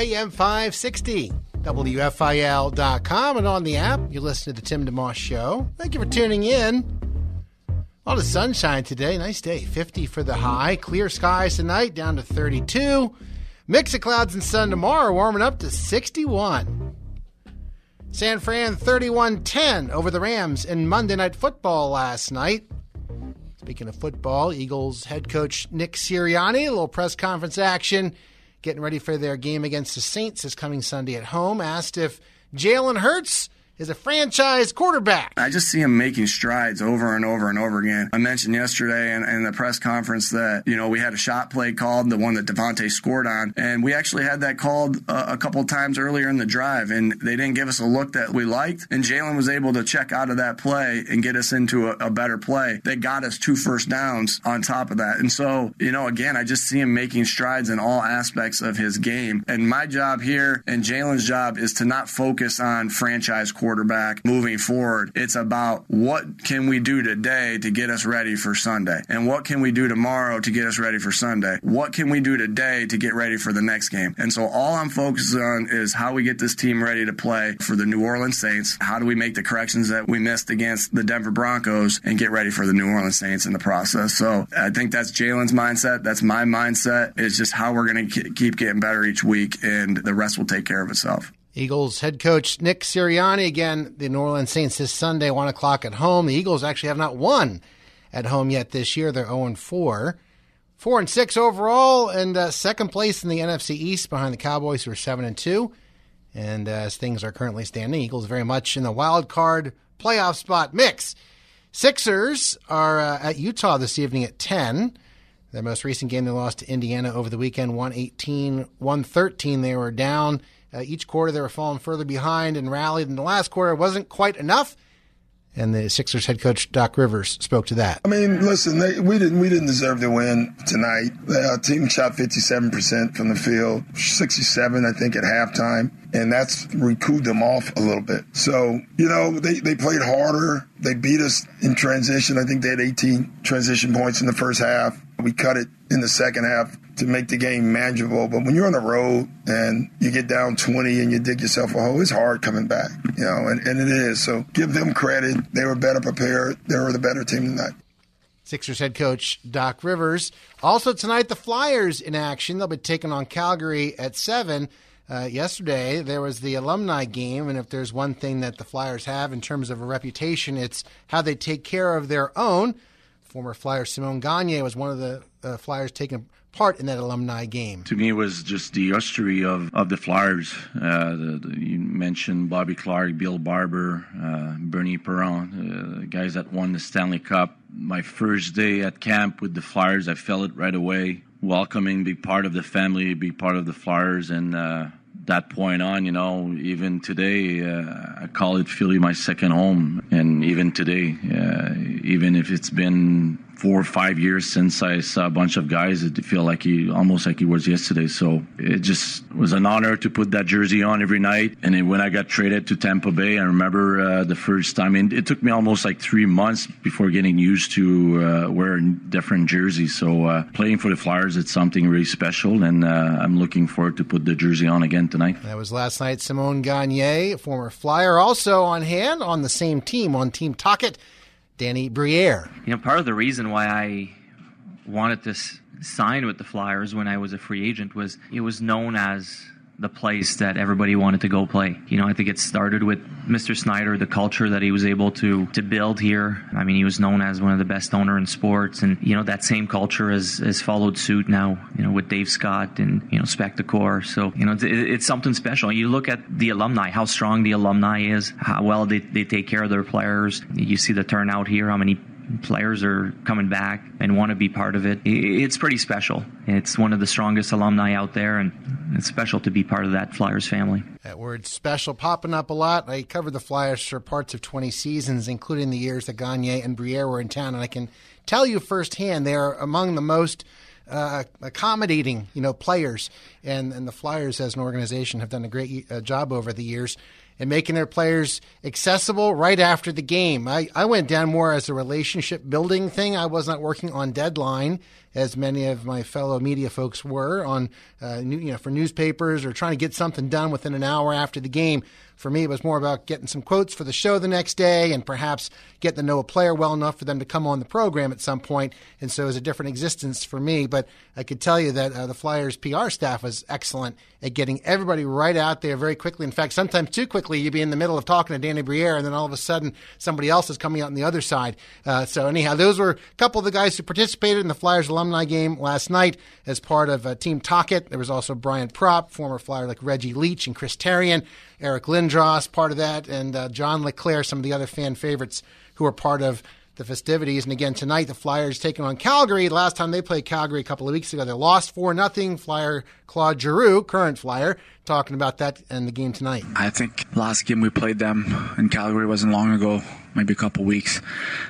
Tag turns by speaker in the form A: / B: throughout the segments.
A: AM 560, WFIL.com, and on the app. You listen to the Tim DeMoss Show. Thank you for tuning in. A lot of sunshine today. Nice day. 50 for the high. Clear skies tonight, down to 32. Mix of clouds and sun tomorrow, warming up to 61. San Fran 31 10 over the Rams in Monday Night Football last night. Speaking of football, Eagles head coach Nick Sirianni, a little press conference action getting ready for their game against the Saints this coming Sunday at home, asked if Jalen Hurts is a franchise quarterback.
B: I just see him making strides over and over and over again. I mentioned yesterday in, in, the press conference that, you know, we had a shot play called, the one that DeVonta scored on, and we actually had that called a, a couple times earlier in the drive, and they didn't give us a look that we liked, and Jalen was able to check out of that play and get us into a, a better play that got us two first downs on top of that. And so, you know, again, I just see him making strides in all aspects of his game. And my job here and Jalen's job is to not focus on franchise quarterback quarterback moving forward. It's about what can we do today to get us ready for Sunday? And what can we do tomorrow to get us ready for Sunday? What can we do today to get ready for the next game? And so all I'm focused on is how we get this team ready to play for the New Orleans Saints. How do we make the corrections that we missed against the Denver Broncos and get ready for the New Orleans Saints in the process? So I think that's Jalen's mindset. That's my mindset. It's just how we're going to keep getting better each week, and the rest will take care of itself.
A: Eagles head coach Nick Sirianni again. The New Orleans Saints this Sunday, one o'clock at home. The Eagles actually have not won at home yet this year. They're zero and four, four and six overall, and uh, second place in the NFC East behind the Cowboys, who are seven and two. And uh, as things are currently standing, Eagles very much in the wild card playoff spot mix. Sixers are uh, at Utah this evening at ten. Their most recent game, they lost to Indiana over the weekend, 118 113. They were down uh, each quarter, they were falling further behind and rallied. In the last quarter, it wasn't quite enough. And the Sixers head coach Doc Rivers spoke to that.
C: I mean, listen, they, we didn't we didn't deserve to win tonight. Our team shot 57 percent from the field, 67 I think at halftime, and that's we cooled them off a little bit. So you know they they played harder. They beat us in transition. I think they had 18 transition points in the first half. We cut it in the second half to make the game manageable. But when you're on the road and you get down 20 and you dig yourself a hole, it's hard coming back, you know, and, and it is. So give them credit. They were better prepared. They were the better team tonight.
A: Sixers head coach Doc Rivers. Also tonight, the Flyers in action. They'll be taking on Calgary at 7. Uh, yesterday, there was the alumni game, and if there's one thing that the Flyers have in terms of a reputation, it's how they take care of their own. Former Flyer Simon Gagne was one of the uh, Flyers taking part in that alumni game.
D: To me, it was just the history of, of the Flyers. Uh, the, the, you mentioned Bobby Clarke, Bill Barber, uh, Bernie Parent, uh, guys that won the Stanley Cup. My first day at camp with the Flyers, I felt it right away. Welcoming, be part of the family, be part of the Flyers, and uh, that point on, you know, even today, uh, I call it Philly my second home. And even today, uh, even if it's been four or five years since I saw a bunch of guys. It feel like he almost like he was yesterday. So it just was an honor to put that jersey on every night. And then when I got traded to Tampa Bay, I remember uh, the first time. And it took me almost like three months before getting used to uh, wearing different jerseys. So uh, playing for the Flyers, it's something really special, and uh, I'm looking forward to put the jersey on again tonight.
A: That was last night. Simon Gagne, former Flyer, also on hand on the same team on Team Tocchet. Danny Briere.
E: You know, part of the reason why I wanted to sign with the Flyers when I was a free agent was it was known as the place that everybody wanted to go play. You know, I think it started with Mr. Snyder, the culture that he was able to to build here. I mean, he was known as one of the best owner in sports, and you know that same culture has has followed suit now. You know, with Dave Scott and you know Spectacor. So you know, it's, it's something special. You look at the alumni, how strong the alumni is, how well they, they take care of their players. You see the turnout here, how many players are coming back and want to be part of it. It's pretty special. It's one of the strongest alumni out there, and it's special to be part of that Flyers family.
A: That word special popping up a lot. I covered the Flyers for parts of 20 seasons, including the years that Gagne and Briere were in town, and I can tell you firsthand they are among the most uh, accommodating, you know, players, and and the Flyers as an organization have done a great uh, job over the years and making their players accessible right after the game. I, I went down more as a relationship building thing. I was not working on deadline as many of my fellow media folks were on, uh, you know, for newspapers or trying to get something done within an hour after the game. For me, it was more about getting some quotes for the show the next day and perhaps getting to know a player well enough for them to come on the program at some point. And so it was a different existence for me. But I could tell you that uh, the Flyers PR staff was excellent at getting everybody right out there very quickly. In fact, sometimes too quickly, you'd be in the middle of talking to Danny Briere, and then all of a sudden somebody else is coming out on the other side. Uh, so anyhow, those were a couple of the guys who participated in the Flyers alumni game last night as part of uh, Team Tocchet. There was also Brian Propp, former Flyer like Reggie Leach and Chris Therien. Eric Lindros, part of that, and uh, John LeClair, some of the other fan favorites who are part of the festivities. And again, tonight the Flyers taking on Calgary. Last time they played Calgary a couple of weeks ago, they lost 4 nothing. Flyer Claude Giroux, current Flyer, talking about that and the game tonight.
F: I think last game we played them in Calgary wasn't long ago maybe a couple weeks.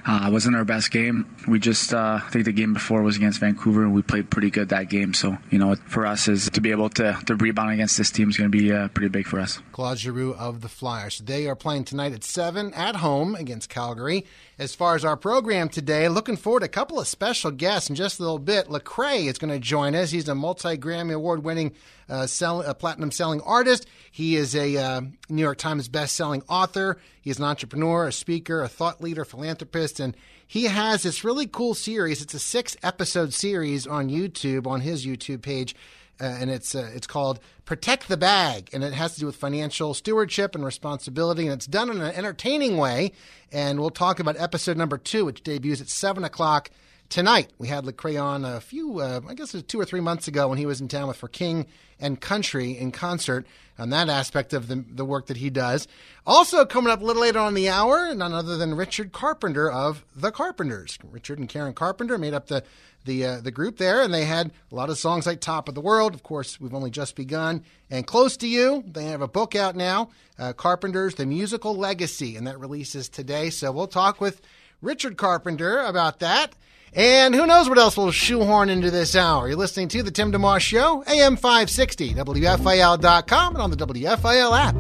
F: Uh, wasn't our best game. We just, uh, I think the game before was against Vancouver, and we played pretty good that game. So, you know, for us is to be able to, to rebound against this team is going to be uh, pretty big for us.
A: Claude Giroux of the Flyers. They are playing tonight at 7 at home against Calgary. As far as our program today, looking forward to a couple of special guests in just a little bit. Lecrae is going to join us. He's a multi Grammy Award winning uh, sell, a platinum selling artist. He is a uh, New York Times best-selling author. He's an entrepreneur, a speaker, a thought leader, philanthropist, and he has this really cool series. It's a six-episode series on YouTube on his YouTube page. Uh, and it's uh, it's called Protect the Bag, and it has to do with financial stewardship and responsibility, and it's done in an entertaining way. And we'll talk about episode number two, which debuts at seven o'clock tonight. We had Lecrae on a few, uh, I guess it was two or three months ago when he was in town with For King and Country in concert on that aspect of the, the work that he does. Also coming up a little later on the hour, none other than Richard Carpenter of The Carpenters. Richard and Karen Carpenter made up the the uh, the group there, and they had a lot of songs like "Top of the World." Of course, we've only just begun, and "Close to You." They have a book out now, uh, Carpenters: The Musical Legacy, and that releases today. So we'll talk with Richard Carpenter about that. And who knows what else we'll shoehorn into this hour. You're listening to The Tim DeMoss Show, AM 560, WFIL.com, and on the WFIL app.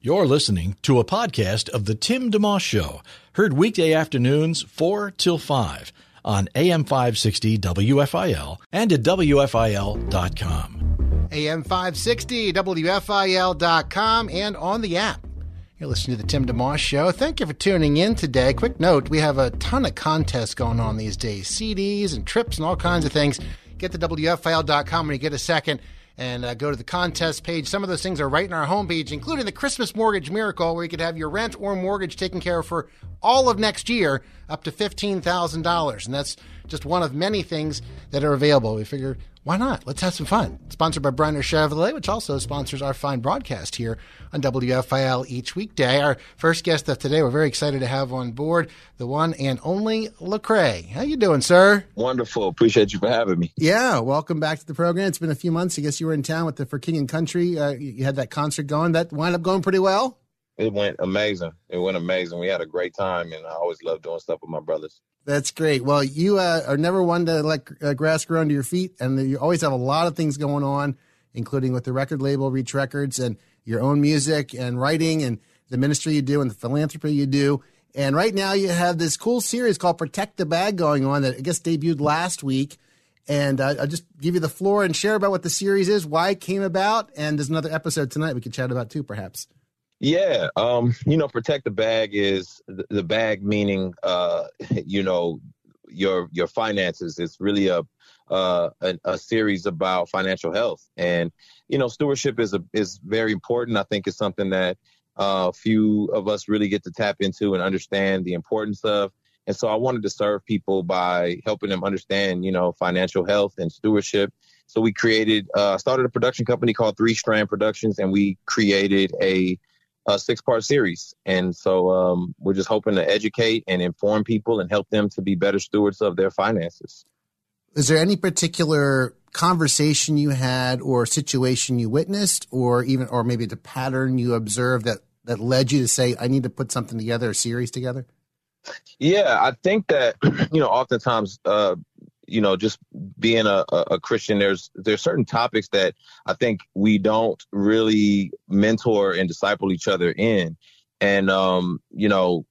G: You're listening to a podcast of The Tim DeMoss Show, heard weekday afternoons 4 till 5 on AM 560 WFIL and at WFIL.com.
A: AM 560, WFIL.com, and on the app. You're listening to the Tim DeMoss Show. Thank you for tuning in today. Quick note we have a ton of contests going on these days CDs and trips and all kinds of things. Get to WFIL.com when you get a second and uh, go to the contest page. Some of those things are right in our homepage, including the Christmas Mortgage Miracle, where you could have your rent or mortgage taken care of for all of next year, up to $15,000. And that's just one of many things that are available. We figure why not? Let's have some fun. Sponsored by Brenner Chevrolet, which also sponsors our fine broadcast here on WFIL each weekday. Our first guest of today, we're very excited to have on board the one and only Lecrae. How you doing, sir?
H: Wonderful. Appreciate you for having me.
A: Yeah, welcome back to the program. It's been a few months. I guess you were in town with the For King and Country. Uh, you had that concert going. That wound up going pretty well.
H: It went amazing. It went amazing. We had a great time, and I always love doing stuff with my brothers.
A: That's great. Well, you uh, are never one to let uh, grass grow under your feet, and you always have a lot of things going on, including with the record label Reach Records and your own music and writing and the ministry you do and the philanthropy you do. And right now, you have this cool series called Protect the Bag going on that I guess debuted last week. And uh, I'll just give you the floor and share about what the series is, why it came about, and there's another episode tonight we could chat about too, perhaps.
H: Yeah, um, you know, protect the bag is the bag meaning, uh, you know, your your finances. It's really a uh, a, a, series about financial health. And you know, stewardship is a, is very important. I think it's something that uh, few of us really get to tap into and understand the importance of. And so I wanted to serve people by helping them understand, you know, financial health and stewardship. So we created, uh, started a production company called Three Strand Productions, and we created a, a six part series. And so um, we're just hoping to educate and inform people and help them to be better stewards of their finances.
I: Is there any particular conversation you had or situation you witnessed or even or maybe the pattern you observed that that led you to say I need to put something together, a series together?
H: Yeah, I think that you know, oftentimes, uh, you know, just being a, a Christian, there's there's certain topics that I think we don't really mentor and disciple each other in, and um, you know,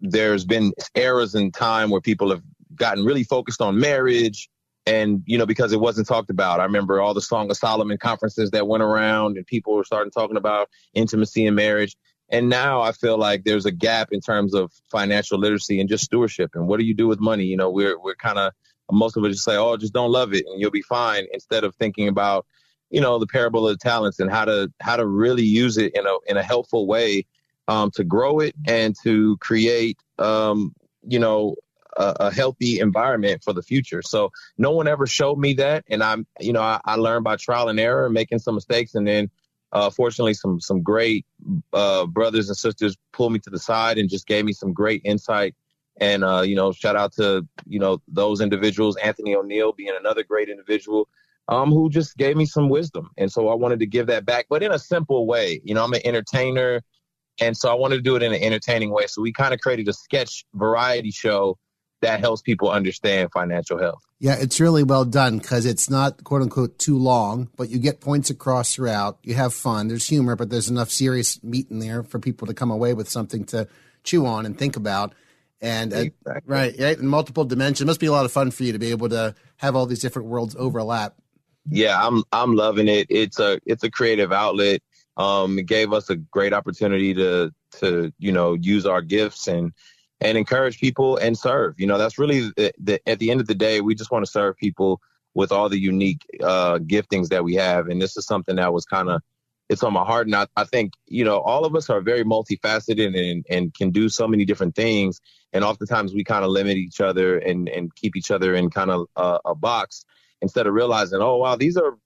H: there's been eras in time where people have gotten really focused on marriage and you know because it wasn't talked about. I remember all the song of solomon conferences that went around and people were starting talking about intimacy and marriage. And now I feel like there's a gap in terms of financial literacy and just stewardship. And what do you do with money? You know, we're we're kind of most of us just say, oh, just don't love it and you'll be fine, instead of thinking about, you know, the parable of the talents and how to how to really use it in a in a helpful way um, to grow it and to create, um, you know, a, a, healthy environment for the future. So no one ever showed me that, and I'm, you know, I, I learned by trial and error, making some mistakes, and then uh, fortunately, some some great uh, brothers and sisters pulled me to the side and just gave me some great insight. And uh, you know, shout out to you know those individuals, Anthony O'Neill being another great individual, um, who just gave me some wisdom. And so I wanted to give that back, but in a simple way. You know, I'm an entertainer, and so I wanted to do it in an entertaining way. So we kind of created a sketch variety show that helps people understand financial health.
I: Yeah, it's really well done because it's not quote unquote too long, but you get points across throughout. You have fun. There's humor, but there's enough serious meat in there for people to come away with something to chew on and think about. And uh, right, right, in multiple dimensions. It must be a lot of fun for you to be able to have all these different worlds overlap.
H: Yeah, I'm I'm loving it. It's a it's a creative outlet. Um, it gave us a great opportunity to to you know use our gifts and and encourage people and serve. You know, that's really the, the, at the end of the day, we just want to serve people with all the unique uh, giftings that we have. And this is something that was kind of it's on my heart. And I, I, think, you know, all of us are very multifaceted and, and can do so many different things. And oftentimes we kind of limit each other and, and keep each other in kind of a, a box instead of realizing, oh, wow, these are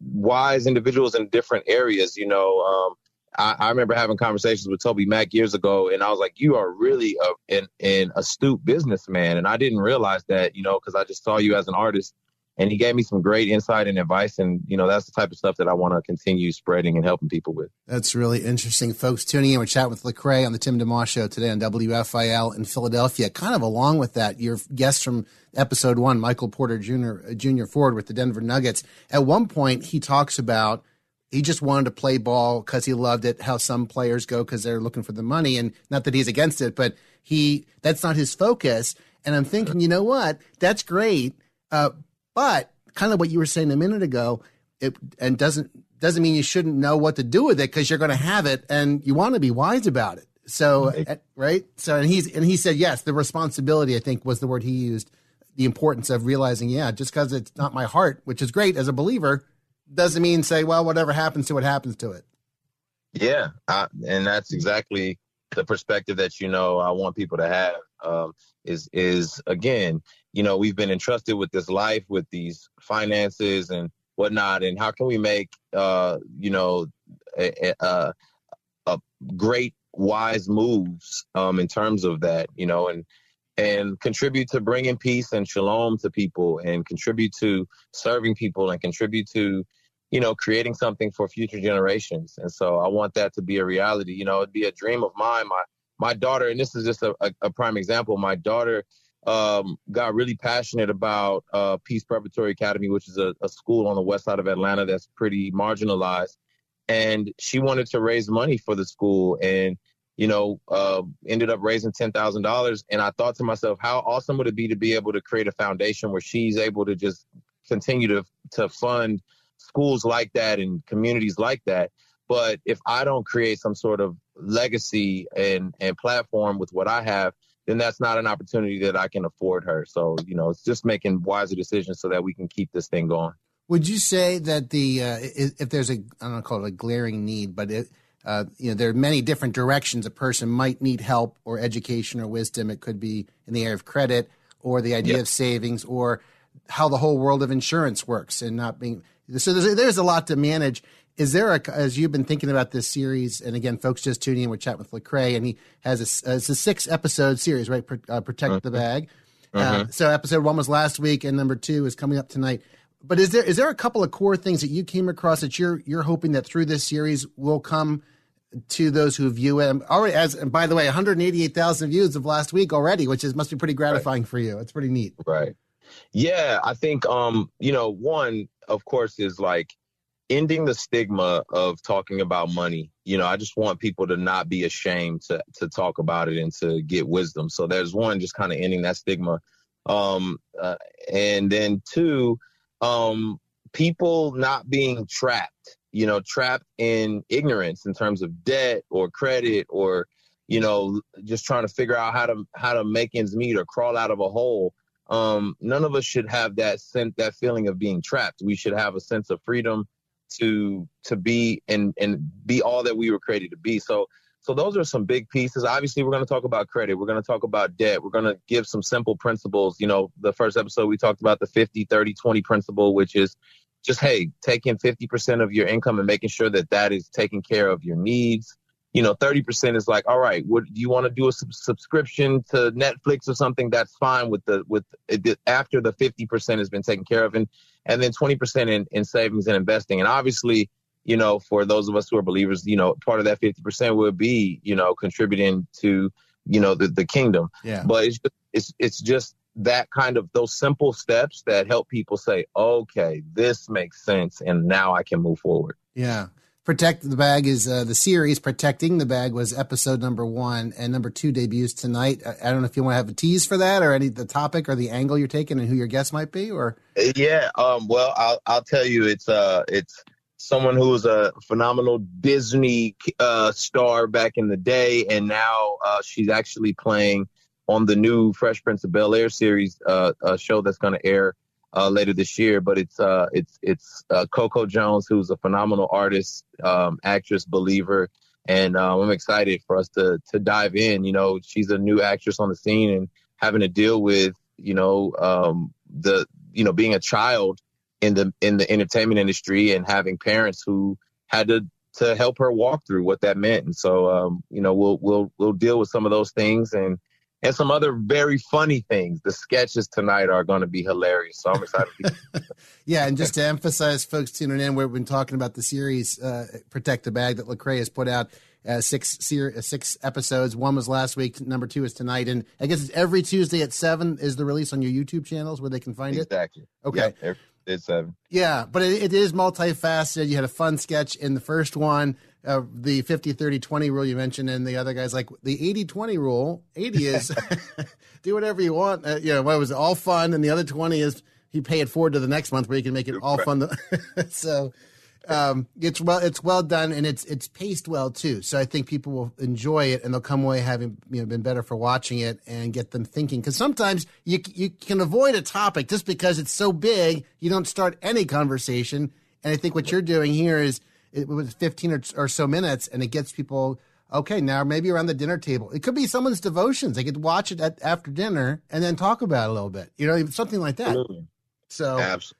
H: wise individuals in different areas. You know, um, I, I, remember having conversations with TobyMac years ago, and I was like, "You are really a, an, an astute businessman," and I didn't realize that, you know, because I just saw you as an artist. And he gave me some great insight and advice, and you know that's the type of stuff that I want to continue spreading and helping people with.
I: That's really interesting, folks. Tuning in, we're chatting with Lecrae on the Tim DeMoss Show today on WFIL in Philadelphia. Kind of along with that, your guest from episode one, Michael Porter Jr. Jr. Ford with the Denver Nuggets. At one point, he talks about he just wanted to play ball because he loved it. How some players go because they're looking for the money, and not that he's against it, but he that's not his focus. And I'm thinking, you know what? That's great, uh, but kind of what you were saying a minute ago, it and doesn't doesn't mean you shouldn't know what to do with it because you're going to have it, and you want to be wise about it. So right. Uh, right, so and he's and he said yes, the responsibility I think was the word he used, the importance of realizing, yeah, just because it's not my heart, which is great as a believer doesn't mean say, well, whatever happens to it happens to it.
H: Yeah, I, and that's exactly the perspective that you know I want people to have. Um, is is again, you know, we've been entrusted with this life, with these finances and whatnot, and how can we make uh, you know a, a, a great wise moves um, in terms of that, you know, and and contribute to bringing peace and shalom to people, and contribute to serving people, and contribute to you know, creating something for future generations. And so I want that to be a reality. You know, it'd be a dream of mine. My my daughter, and this is just a, a, a prime example. My daughter um, got really passionate about uh, Peace Preparatory Academy, which is a, a, school on the west side of Atlanta that's pretty marginalized. And she wanted to raise money for the school, and you know, uh, ended up raising ten thousand dollars. And I thought to myself, how awesome would it be to be able to create a foundation where she's able to just continue to to fund schools like that and communities like that. But if I don't create some sort of legacy and, and platform with what I have, then that's not an opportunity that I can afford her. So, you know, it's just making wiser decisions so that we can keep this thing going.
I: Would you say that the uh, if there's a I don't know call it a glaring need, but it uh, you know there are many different directions a person might need help or education or wisdom. It could be in the area of credit or the idea yep. of savings or how the whole world of insurance works and not being so there's, there's a lot to manage. Is there a, as you've been thinking about this series, and again, folks just tuning in, we're chatting with Lecrae, and he has a, it's a six episode series, right? Uh, Protect uh-huh. the Bag. Uh-huh. Uh, so episode one was last week, and number two is coming up tonight. But is there is there a couple of core things that you came across that you're you're hoping that through this series will come to those who view it already? As and by the way, 188,000 views of last week already, which is must be pretty gratifying right. for you. It's pretty neat,
H: right? Yeah, I think um, you know, one of course is like ending the stigma of talking about money. You know, I just want people to not be ashamed to to talk about it and to get wisdom. So there's one, just kind of ending that stigma, um, uh, and then two, um, people not being trapped. You know, trapped in ignorance in terms of debt or credit or you know just trying to figure out how to how to make ends meet or crawl out of a hole. Um, none of us should have that sense, that feeling of being trapped. We should have a sense of freedom to to be and and be all that we were created to be. So so those are some big pieces. Obviously, we're going to talk about credit. We're going to talk about debt. We're going to give some simple principles. You know, the first episode we talked about the 50 30 20 principle, which is just hey, taking 50% of your income and making sure that that is taking care of your needs. You know, 30% is like, all right, what do you want to do a sub- subscription to Netflix or something? That's fine with the with eh, it, after the 50% has been taken care of and and then 20% in, in savings and investing. And obviously, you know, for those of us who are believers, you know, part of that 50% would be, you know, contributing to, you know, the, the kingdom.
I: Yeah.
H: But it's just, it's, it's just that kind of those simple steps that help people say, okay, this makes sense. And now I can move forward.
I: Yeah. Protect the Bag is uh, the series. Protecting the Bag was episode number one, and number two debuts tonight. I, don't know if you want to have a tease for that, or any the topic or the angle you're taking, and who your guest might be, or
H: yeah. Um, well, I'll I'll tell you, it's uh, it's someone who was a phenomenal Disney uh, star back in the day, and now uh, she's actually playing on the new Fresh Prince of Bel Air series, uh, a show that's going to air uh, later this year. But it's uh, it's it's uh, Coco Jones, who's a phenomenal artist, um, actress, believer, and uh, I'm excited for us to to dive in. You know, she's a new actress on the scene and having to deal with you know um, the you know being a child in the in the entertainment industry and having parents who had to to help her walk through what that meant. And so um, you know we'll we'll we'll deal with some of those things and and some other very funny things. The sketches tonight are going to be hilarious. So I'm excited.
I: yeah, and just to emphasize, folks tuning in, we've been talking about the series uh, "Protect the Bag" that Lecrae has put out. Uh, six ser- uh, six episodes. One was last week. Number two is tonight, and I guess it's every Tuesday at seven is the release on your YouTube channels where they can find
H: exactly.
I: it. Exactly.
H: Okay. Yeah, it's seven.
I: Yeah, but it, it is multifaceted. You had a fun sketch in the first one uh, the 50 30 20 rule you mentioned and the other guys like the 80 20 rule 80 is do whatever you want uh, you know what was all fun and the other 20 is you pay it forward to the next month where you can make it all fun to, so um, it's well it's well done and it's it's paced well too. So i think people will enjoy it and they'll come away having you know been better for watching it and get them thinking. Because sometimes you you can avoid a topic just because it's so big you don't start any conversation. And i think what you're doing here is it was 15 or, or so minutes and it gets people okay now maybe around the dinner table. It could be someone's devotions. They could watch it at, after dinner and then talk about it a little bit you know something like that.
H: Absolutely.
I: so
H: Absolutely.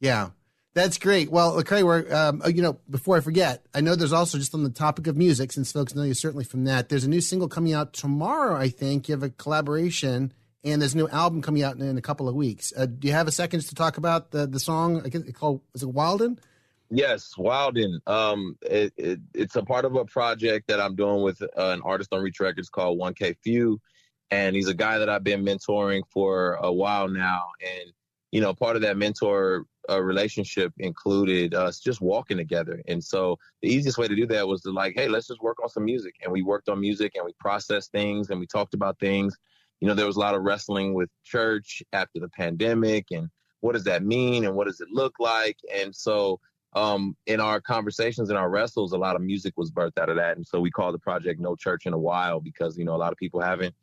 I: yeah that's great well okay we're um, oh, you know before i forget i know there's also just on the topic of music since folks know you certainly from that there's a new single coming out tomorrow i think you have a collaboration and there's a new album coming out in, in a couple of weeks uh, do you have a second just to talk about the the song i guess it called is it wildin
H: Yes, Wildin. Um, it, it, it's a part of a project that I'm doing with uh, an artist on Reach Records called 1K Phew. and he's a guy that I've been mentoring for a while now. And you know, part of that mentor uh, relationship included us just walking together. And so the easiest way to do that was to like, hey, let's just work on some music. And we worked on music and we processed things and we talked about things. You know, there was a lot of wrestling with church after the pandemic and what does that mean and what does it look like? And so um, in our conversations and our wrestles, a lot of music was birthed out of that. And so we call the project No Church in a While because, you know, a lot of people haven't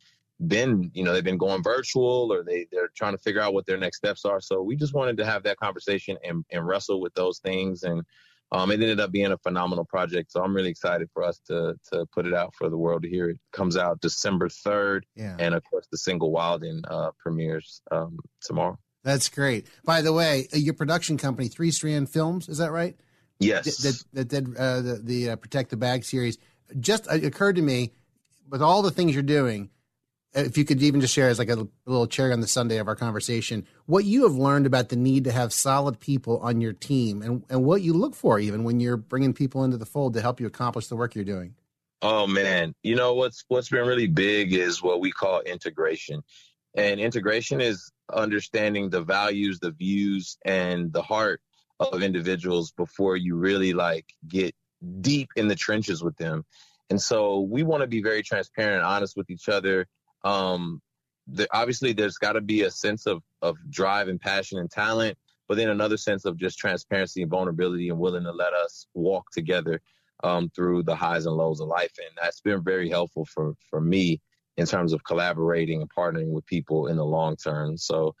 H: been, you know, they've been going virtual or they they're trying to figure out what their next steps are. So we just wanted to have that conversation and, and wrestle with those things and um, it ended up being a phenomenal project. So I'm really excited for us to to put it out for the world to hear. It comes out December 3rd.
A: Yeah.
H: And of course, the single Wildin uh, premieres um, tomorrow.
A: That's great. By the way, uh, your production company, Three Strand Films, is that right?
H: Yes.
A: That that did uh, the the uh, Protect the Bag series. Just uh, occurred to me with all the things you're doing. If you could even just share as like a, little cherry on the Sunday of our conversation, what you have learned about the need to have solid people on your team, and and what you look for even when you're bringing people into the fold to help you accomplish the work you're doing.
H: Oh man, you know what's what's been really big is what we call integration. And integration is understanding the values, the views and the heart of individuals before you really like get deep in the trenches with them. And so we want to be very transparent and honest with each other. Um the, obviously there's got to be a sense of of drive and passion and talent, but then another sense of just transparency and vulnerability and willing to let us walk together um, through the highs and lows of life. And that's been very helpful for, for me in terms of collaborating and partnering with people in the long term. So,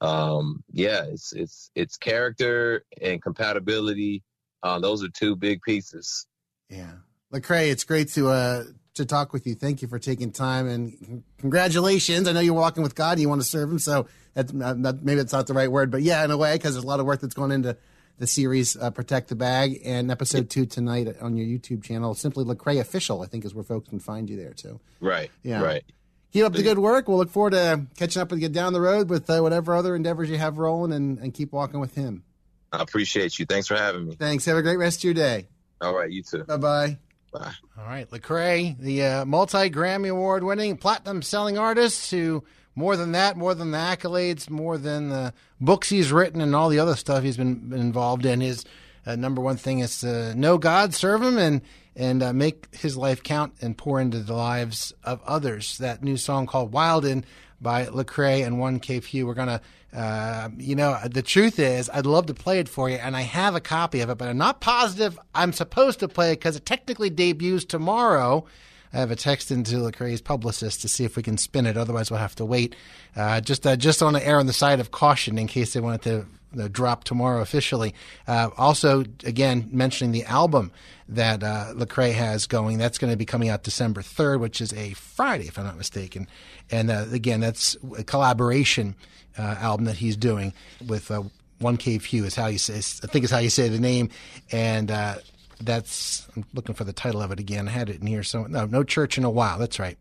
H: um, yeah, it's, it's, it's character and compatibility. Uh, those are two big pieces.
A: Yeah. Lecrae, it's great to, uh, to talk with you. Thank you for taking time and congratulations. I know you're walking with God and you want to serve him. So that's not, not, maybe it's not the right word, but yeah, in a way, because there's a lot of work that's gone into the series uh, Protect the Bag and episode two tonight on your YouTube channel. Simply Lecrae Official, I think, is where folks can find you there too.
H: Right.
A: Yeah.
H: Right.
A: Keep up the good work. We'll look forward to catching up with you down the road with uh, whatever other endeavors you have rolling and, and keep walking with him.
H: I appreciate you. Thanks for having me.
A: Thanks. Have a great rest of your day.
H: All right. You too.
A: Bye bye.
H: Bye.
A: All right. Lecrae, the uh, multi Grammy Award winning platinum selling artist who more than that, more than the accolades, more than the books he's written and all the other stuff he's been, been involved in. His uh, number one thing is to know God, serve Him, and and uh, make His life count and pour into the lives of others. That new song called "Wild" Wildin by Lecrae and One K Phew. We're gonna, uh, you know, the truth is, I'd love to play it for you, and I have a copy of it, but I'm not positive I'm supposed to play it because it technically debuts tomorrow. I have a text into Lecrae's publicist to see if we can spin it. Otherwise, we'll have to wait. Uh, just uh, just on the air on the side of caution in case they wanted to uh, drop tomorrow officially. Uh, also, again, mentioning the album that uh, Lecrae has going. That's going to be coming out December 3rd, which is a Friday, if I'm not mistaken. And uh, again, that's a collaboration uh, album that he's doing with uh, One K Phew, is how you say, I think is how you say the name. And uh, that's, I'm looking for the title of it again. I had it in here. So, no, No Church in a While. That's right.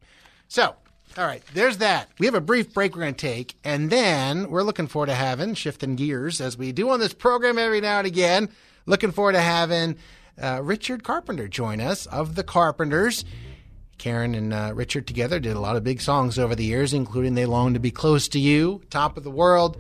A: So, all right, there's that. We have a brief break we're going to take, and then we're looking forward to having, shifting gears as we do on this program every now and again, looking forward to having uh, Richard Carpenter join us of the Carpenters. Karen and uh, Richard together did a lot of big songs over the years, including They Long to Be Close to You, Top of the World,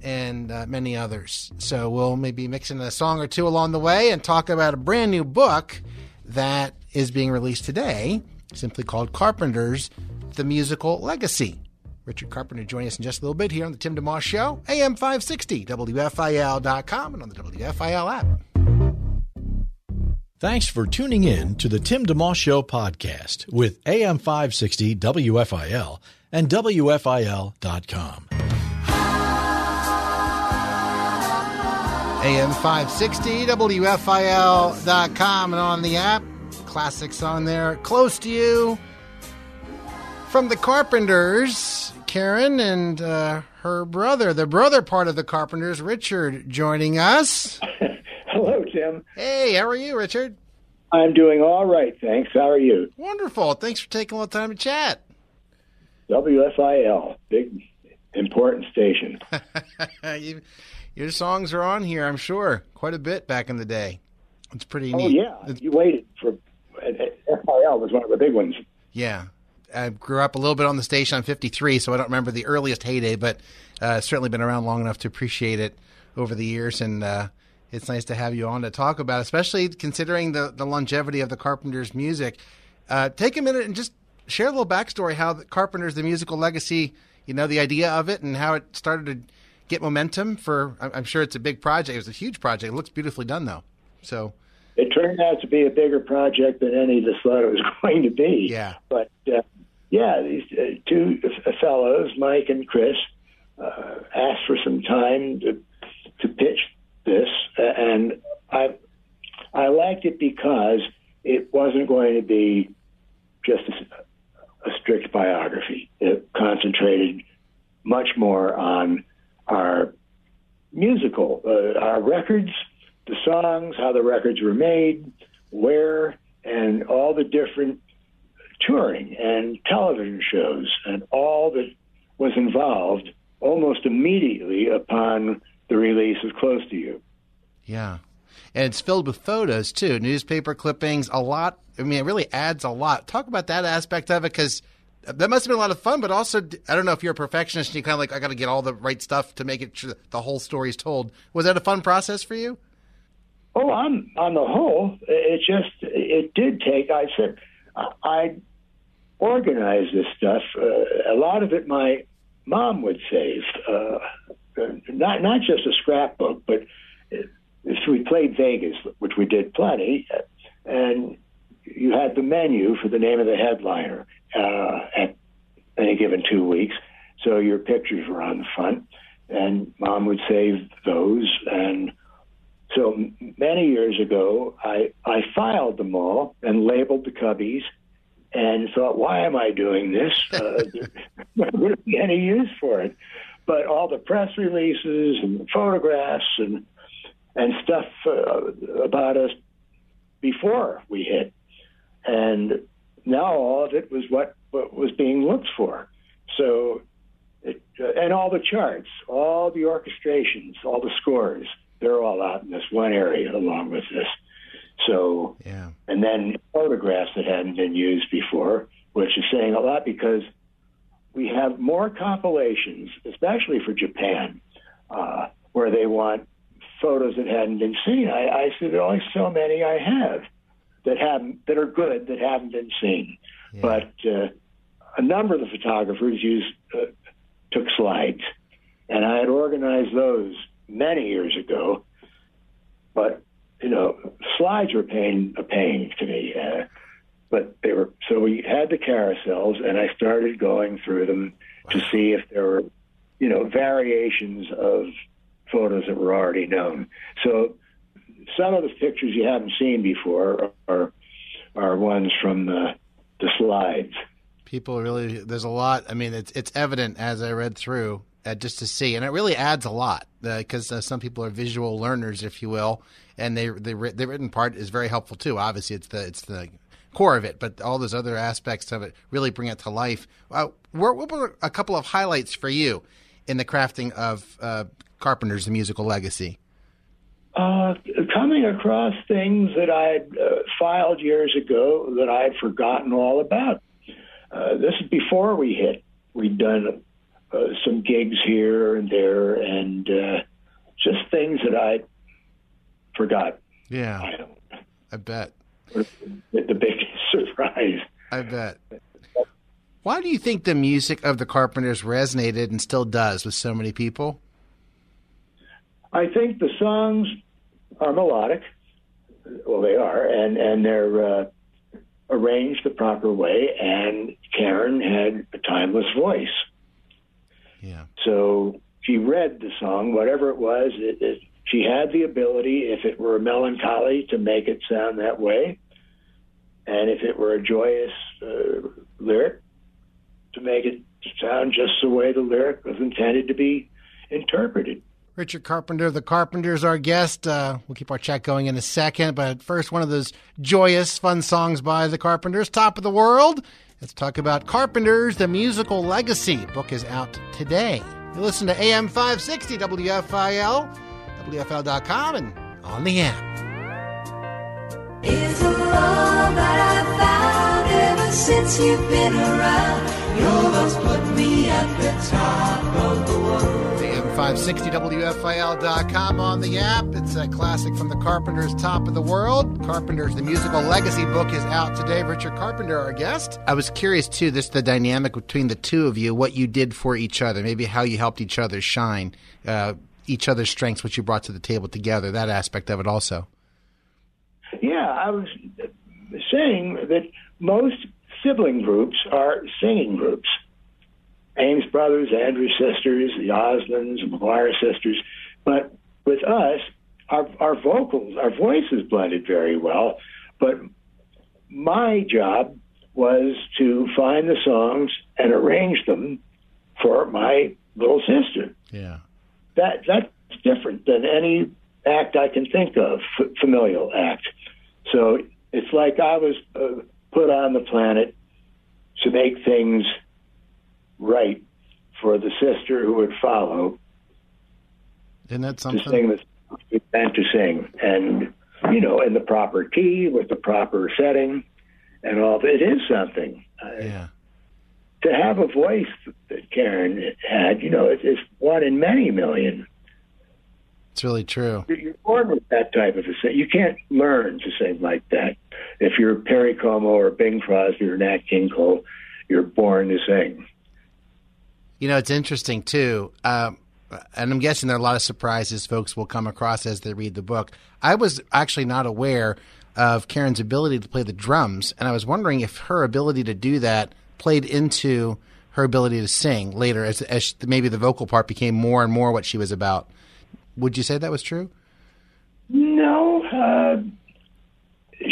A: and uh, many others. So we'll maybe mix in a song or two along the way and talk about a brand new book that is being released today, simply called Carpenters The Musical Legacy. Richard Carpenter joining us in just a little bit here on the Tim DeMoss Show, AM 560, WFIL.com, and on the WFIL app.
G: Thanks for tuning in to the Tim DeMoss Show podcast with AM 560 WFIL and WFIL.com.
A: AM 560, WFIL.com, and on the app. Classics on there. Close to you. From the Carpenters, Karen and uh, her brother, the brother part of the Carpenters, Richard, joining us.
J: Hello, Tim.
A: Hey, how are you, Richard?
J: I'm doing all right, thanks. How are you?
A: Wonderful. Thanks for taking a little time to chat.
J: WFIL, big, important station.
A: you, your songs are on here, I'm sure, quite a bit back in the day. It's pretty
J: oh,
A: neat.
J: yeah. You waited for. FIL was one of the big ones.
A: Yeah. I grew up a little bit on the station on 53, so I don't remember the earliest heyday, but uh, certainly been around long enough to appreciate it over the years. And uh, it's nice to have you on to talk about, it, especially considering the, the longevity of the Carpenters' music. Uh, take a minute and just share a little backstory how the Carpenters, the musical legacy, you know, the idea of it and how it started to get momentum for, I'm sure it's a big project. It was a huge project. It looks beautifully done, though. So
J: it turned out to be a bigger project than any of us thought it was going to be.
A: Yeah.
J: But uh, yeah, these uh, two fellows, Mike and Chris, uh, asked for some time to to pitch this, and I I liked it because it wasn't going to be just a, a strict biography. It concentrated much more on our musical, uh, our records, the songs, how the records were made, where, and all the different touring and television shows and all that was involved almost immediately upon the release of Close to You.
A: Yeah. And it's filled with photos too, newspaper clippings, a lot. I mean, it really adds a lot. Talk about that aspect of it because that must have been a lot of fun, but also, I don't know if you're a perfectionist and you kind of like, I got to get all the right stuff to make it sure the whole story is told. Was that a fun process for you?
J: Oh, on on the whole, it just it did take. I said I organized this stuff. Uh, a lot of it my mom would save. Uh, not not just a scrapbook, but if we played Vegas, which we did plenty, and you had the menu for the name of the headliner uh, at any given two weeks. So your pictures were on the front, and mom would save those. And so many years ago, I, I filed them all and labeled the cubbies and thought, why am I doing this? Uh, there wouldn't be any use for it. But all the press releases and photographs and and stuff uh, about us before we hit, and now all of it was what, what was being looked for. So, it, uh, and all the charts, all the orchestrations, all the scores, they're all out in this one area along with this. So,
A: yeah.
J: and then photographs that hadn't been used before, which is saying a lot because we have more compilations, especially for Japan, uh, where they want photos that hadn't been seen. I, I said there are only so many I have that haven't that are good that haven't been seen. Yeah. But uh, a number of the photographers used uh, took slides, and I had organized those many years ago. But you know, slides were pain a pain to me. Uh, but they were so we had the carousels, and I started going through them to see if there were, you know, variations of photos that were already known. So some of the pictures you haven't seen before are are ones from the the slides.
A: People really, there's a lot. I mean, it's it's evident as I read through uh, just to see, and it really adds a lot because uh, uh, some people are visual learners, if you will, and they the the written part is very helpful too. Obviously, it's the it's the core of it, but all those other aspects of it really bring it to life. Uh, what were a couple of highlights for you in the crafting of uh, Carpenter's Musical Legacy?
J: Uh, coming across things that I'd uh, filed years ago that I'd forgotten all about. Uh, this is before we hit. We'd done uh, some gigs here and there, and uh, just things that I forgot.
A: Yeah, I, I bet.
J: The biggest surprise.
A: I bet. Why do you think the music of the Carpenters resonated and still does with so many people?
J: I think the songs are melodic. Well, they are, and and they're uh, arranged the proper way. And Karen had a timeless voice.
A: Yeah.
J: So she read the song, whatever it was. It, it, she had the ability, if it were melancholy, to make it sound that way, and if it were a joyous uh, lyric, to make it sound just the way the lyric was intended to be interpreted.
A: Richard Carpenter, the Carpenters, our guest. Uh, we'll keep our chat going in a second, but first, one of those joyous, fun songs by the Carpenters, Top of the World. Let's talk about Carpenters, the musical legacy. Book is out today. You listen to AM 560 WFIL, WFIL.com, and on the
K: app. It's a love that I found ever since you've been around. You're what's put me at the top of the world.
A: 560WFIL.com on the app. It's a classic from the Carpenters' Top of the World. Carpenters, the musical legacy book is out today. Richard Carpenter, our guest. I was curious, too, this the dynamic between the two of you, what you did for each other, maybe how you helped each other shine, uh, each other's strengths, what you brought to the table together, that aspect of it also.
J: Yeah, I was saying that most sibling groups are singing groups. Ames brothers, Andrews sisters, the Osmonds, McGuire sisters. But with us, our, our vocals, our voices blended very well. But my job was to find the songs and arrange them for my little sister.
A: Yeah.
J: That that's different than any act I can think of, f- familial act. So it's like I was uh, put on the planet to make things right for the sister who would follow
A: Isn't that
J: to
A: something?
J: sing the meant to sing, and you know, in the proper key with the proper setting, and all. It is something.
A: Yeah.
J: To have a voice that Karen had, you know, it's, it's one in many million.
A: It's really true.
J: You're- born with that type of a sing. You can't learn to sing like that. If you're Perry Como or Bing Crosby or Nat King Cole, you're born to sing.
A: You know, it's interesting too, um, and I'm guessing there are a lot of surprises folks will come across as they read the book. I was actually not aware of Karen's ability to play the drums, and I was wondering if her ability to do that played into her ability to sing later, as, as maybe the vocal part became more and more what she was about. Would you say that was true?
J: No, uh,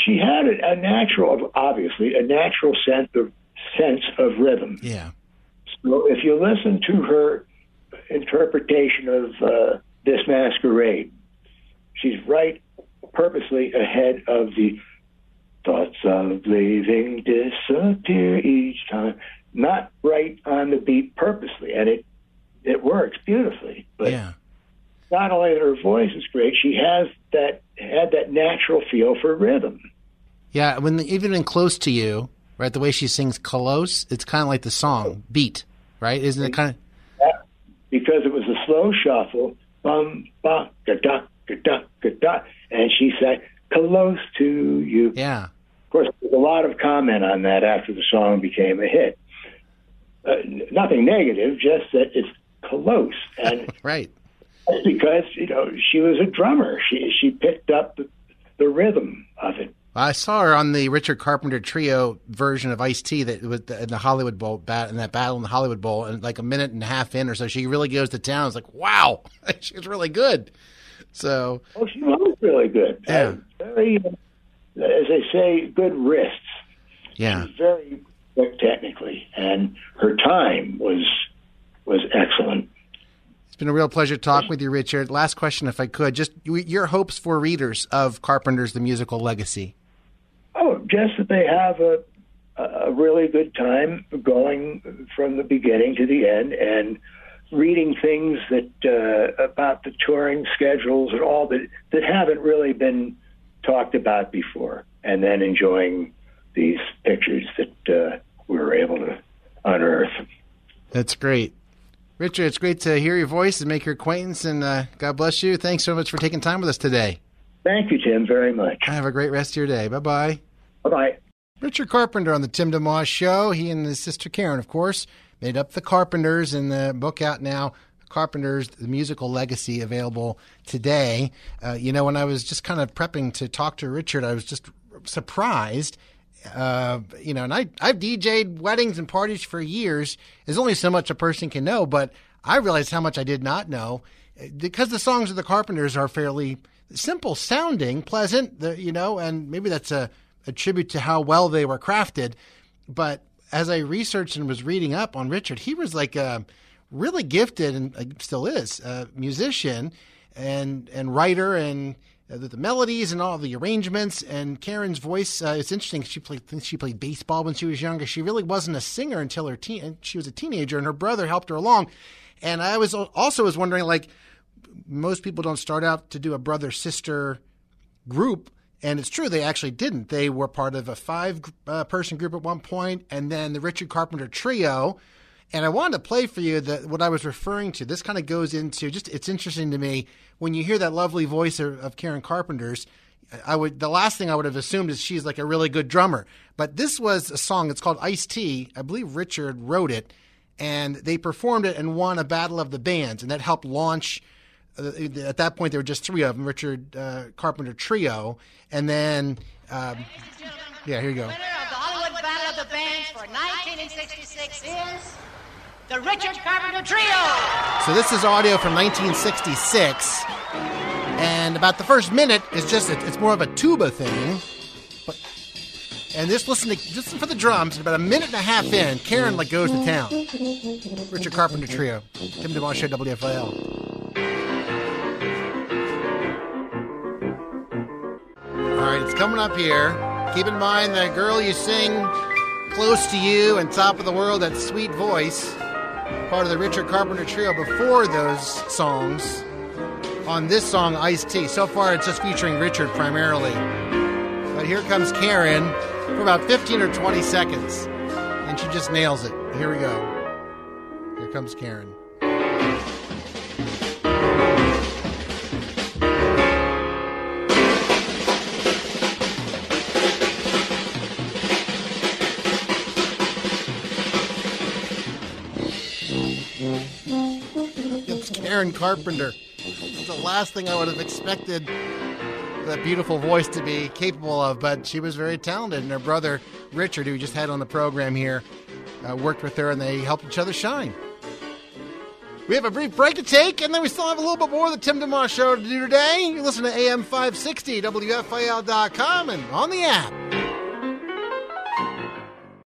J: she had a, a natural, obviously, a natural sense of sense of rhythm.
A: Yeah.
J: So if you listen to her interpretation of uh, this masquerade, she's right purposely ahead of the thoughts of leaving disappear each time. Not right on the beat purposely, and it it works beautifully. But
A: yeah.
J: Not only that her voice is great, she has that had that natural feel for rhythm.
A: Yeah, when even in "Close to You," right, the way she sings "Close," it's kind of like the song "Beat," right? Isn't it kind of?
J: because it was a slow shuffle. Bum ba ga da ga da ga da, and she said "close to you."
A: Yeah.
J: Of course, there's a lot of comment on that after the song became a hit. Uh, nothing negative, just that it's close, and
A: right.
J: Because you know she was a drummer. She she picked up the, the rhythm of it.
A: I saw her on the Richard Carpenter trio version of Iced Tea that was in the Hollywood Bowl bat in that battle in the Hollywood Bowl, and like a minute and a half in or so, she really goes to town. It's like, wow, she was really good. So,
J: Oh, she was really good.
A: Yeah.
J: Very, as they say, good wrists.
A: yeah,
J: very quick technically, and her time was was excellent.
A: It's been a real pleasure to talk with you, Richard. Last question, if I could, just your hopes for readers of Carpenters The Musical Legacy.
J: Oh, just that they have a a really good time going from the beginning to the end and reading things that uh, about the touring schedules and all that that haven't really been talked about before, and then enjoying these pictures that uh, we were able to unearth.
A: That's great. Richard, it's great to hear your voice and make your acquaintance, and uh, God bless you. Thanks so much for taking time with us today.
J: Thank you, Tim, very much.
A: Have a great rest of your day. Bye bye.
J: Bye bye.
A: Richard Carpenter on the Tim DeMoss Show. He and his sister Karen, of course, made up the Carpenters, and the book out now. Carpenters, the musical legacy, available today. Uh, you know, when I was just kind of prepping to talk to Richard, I was just surprised. Uh, you know, and I I've DJ'd weddings and parties for years. There's only so much a person can know, but I realized how much I did not know because the songs of the Carpenters are fairly simple sounding, pleasant. You know, and maybe that's a, a tribute to how well they were crafted. But as I researched and was reading up on Richard, he was like a really gifted and uh, still is a musician and and writer and uh, the, the melodies and all the arrangements and Karen's voice. Uh, it's interesting. She played she played baseball when she was younger. She really wasn't a singer until her teen. She was a teenager, and her brother helped her along. And I was also was wondering, like most people don't start out to do a brother sister group. And it's true, they actually didn't. They were part of a five uh, person group at one point, and then the Richard Carpenter Trio. And I wanted to play for you the, what I was referring to. This kind of goes into just, it's interesting to me when you hear that lovely voice of, of Karen Carpenter's. I would the last thing I would have assumed is she's like a really good drummer, but this was a song. It's called Ice i believe Richard wrote it, and they performed it and won a battle of the bands, and that helped launch uh, at that point there were just three of them richard uh, carpenter trio and then um, yeah here you go
L: Winner of the Hollywood Battle of the Bands for 1966 is the Richard Carpenter Trio.
A: So this is audio from 1966, and about the first minute is just it's more of a tuba thing. But and just listen to just for the drums. About a minute and a half in, Karen like goes to town. Richard Carpenter Trio, Tim DeMoss Show. All right, it's coming up here. Keep in mind that girl you sing close to you and top of the world, that sweet voice, part of the Richard Carpenter Trio before those songs. On this song, Iced Tea. So far, it's just featuring Richard primarily. But here comes Karen for about 15 or 20 seconds, and she just nails it. Here we go. Here comes Karen. It's Karen Carpenter. It's the last thing I would have expected that beautiful voice to be capable of, but she was very talented. And her brother, Richard, who we just had on the program here, uh, worked with her and they helped each other shine. We have a brief break to take, and then we still have a little bit more of the Tim DeMoss Show to do today. You listen to AM 560, WFIL.com, and on the app.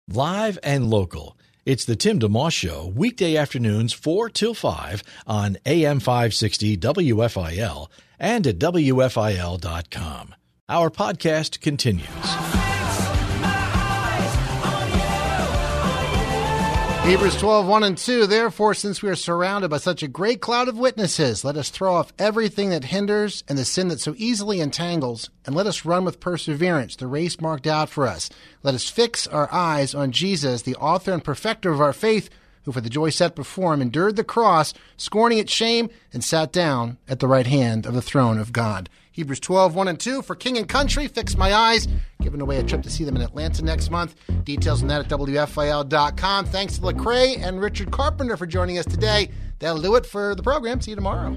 G: Live and local. It's the Tim DeMoss Show, weekday afternoons 4 till 5 on AM 560 WFIL and at WFIL.com. Our podcast continues.
A: Hebrews 12, 1 and 2. Therefore, since we are surrounded by such a great cloud of witnesses, let us throw off everything that hinders and the sin that so easily entangles, and let us run with perseverance the race marked out for us. Let us fix our eyes on Jesus, the author and perfecter of our faith, who for the joy set before him endured the cross, scorning its shame, and sat down at the right hand of the throne of God. Hebrews 12, 1 and 2. For King and Country, Fix My Eyes. Giving away a trip to see them in Atlanta next month. Details on that at WFIL.com. Thanks to Lecrae and Richard Carpenter for joining us today. That'll do it for the program. See you tomorrow.